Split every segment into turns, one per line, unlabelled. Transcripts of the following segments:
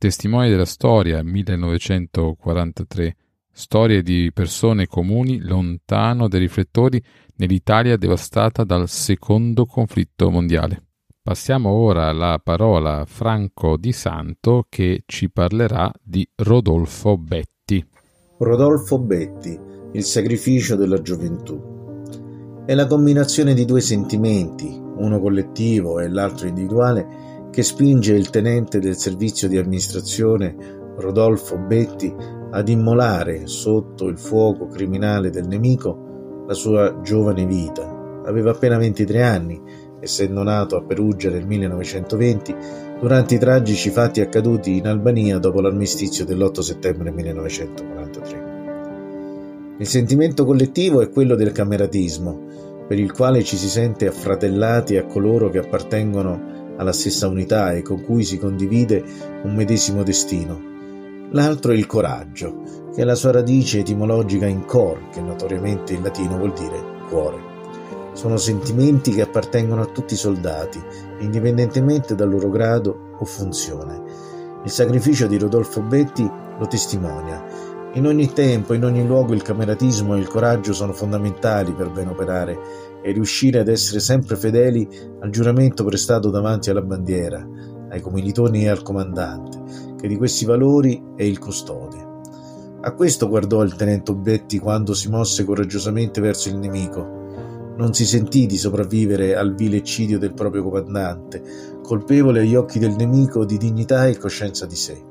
Testimoni della storia 1943. Storie di persone comuni lontano dai riflettori nell'Italia devastata dal secondo conflitto mondiale. Passiamo ora alla parola a Franco Di Santo che ci parlerà di Rodolfo Betti.
Rodolfo Betti, il sacrificio della gioventù. È la combinazione di due sentimenti, uno collettivo e l'altro individuale, che spinge il tenente del servizio di amministrazione Rodolfo Betti ad immolare sotto il fuoco criminale del nemico la sua giovane vita. Aveva appena 23 anni, essendo nato a Perugia nel 1920, durante i tragici fatti accaduti in Albania dopo l'armistizio dell'8 settembre 1943. Il sentimento collettivo è quello del cameratismo, per il quale ci si sente affratellati a coloro che appartengono alla stessa unità e con cui si condivide un medesimo destino. L'altro è il coraggio, che è la sua radice etimologica in cor, che notoriamente in latino vuol dire cuore. Sono sentimenti che appartengono a tutti i soldati, indipendentemente dal loro grado o funzione. Il sacrificio di Rodolfo Betti lo testimonia. In ogni tempo, in ogni luogo il cameratismo e il coraggio sono fondamentali per ben operare e riuscire ad essere sempre fedeli al giuramento prestato davanti alla bandiera, ai commilitoni e al comandante, che di questi valori è il custode. A questo guardò il tenente Obetti quando si mosse coraggiosamente verso il nemico. Non si sentì di sopravvivere al vile eccidio del proprio comandante, colpevole agli occhi del nemico di dignità e coscienza di sé.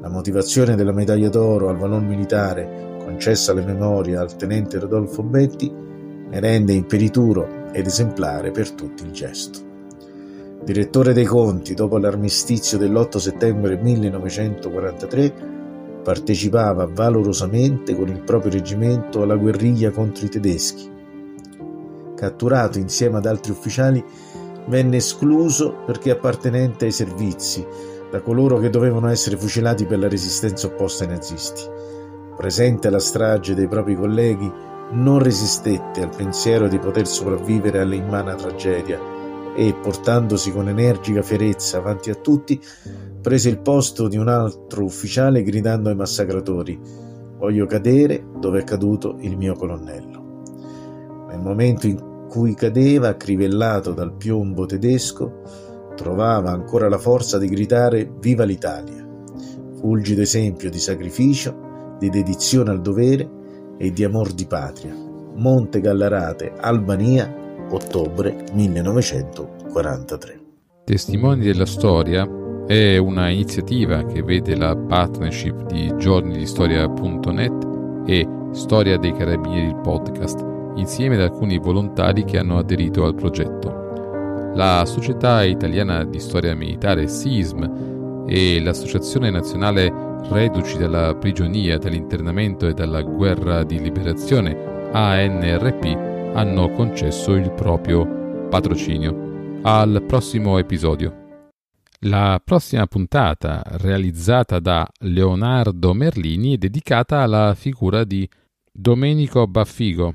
La motivazione della medaglia d'oro al valor militare concessa alle memorie al tenente Rodolfo Betti ne rende imperituro ed esemplare per tutti il gesto. Direttore dei conti, dopo l'armistizio dell'8 settembre 1943, partecipava valorosamente con il proprio reggimento alla guerriglia contro i tedeschi. Catturato insieme ad altri ufficiali, venne escluso perché appartenente ai servizi, da coloro che dovevano essere fucilati per la resistenza opposta ai nazisti. Presente alla strage dei propri colleghi, non resistette al pensiero di poter sopravvivere all'immana tragedia e, portandosi con energica fierezza avanti a tutti, prese il posto di un altro ufficiale gridando ai massacratori Voglio cadere dove è caduto il mio colonnello. Nel momento in cui cadeva, crivellato dal piombo tedesco, trovava ancora la forza di gridare Viva l'Italia! Fulgido esempio di sacrificio, di dedizione al dovere e di amor di patria. Monte Gallarate, Albania, ottobre 1943.
Testimoni della storia è una iniziativa che vede la partnership di giornidistoria.net e Storia dei Carabinieri il podcast, insieme ad alcuni volontari che hanno aderito al progetto. La Società Italiana di Storia Militare SISM e l'Associazione Nazionale reduci dalla prigionia, dall'internamento e dalla guerra di liberazione, ANRP hanno concesso il proprio patrocinio. Al prossimo episodio. La prossima puntata, realizzata da Leonardo Merlini, è dedicata alla figura di Domenico Baffigo,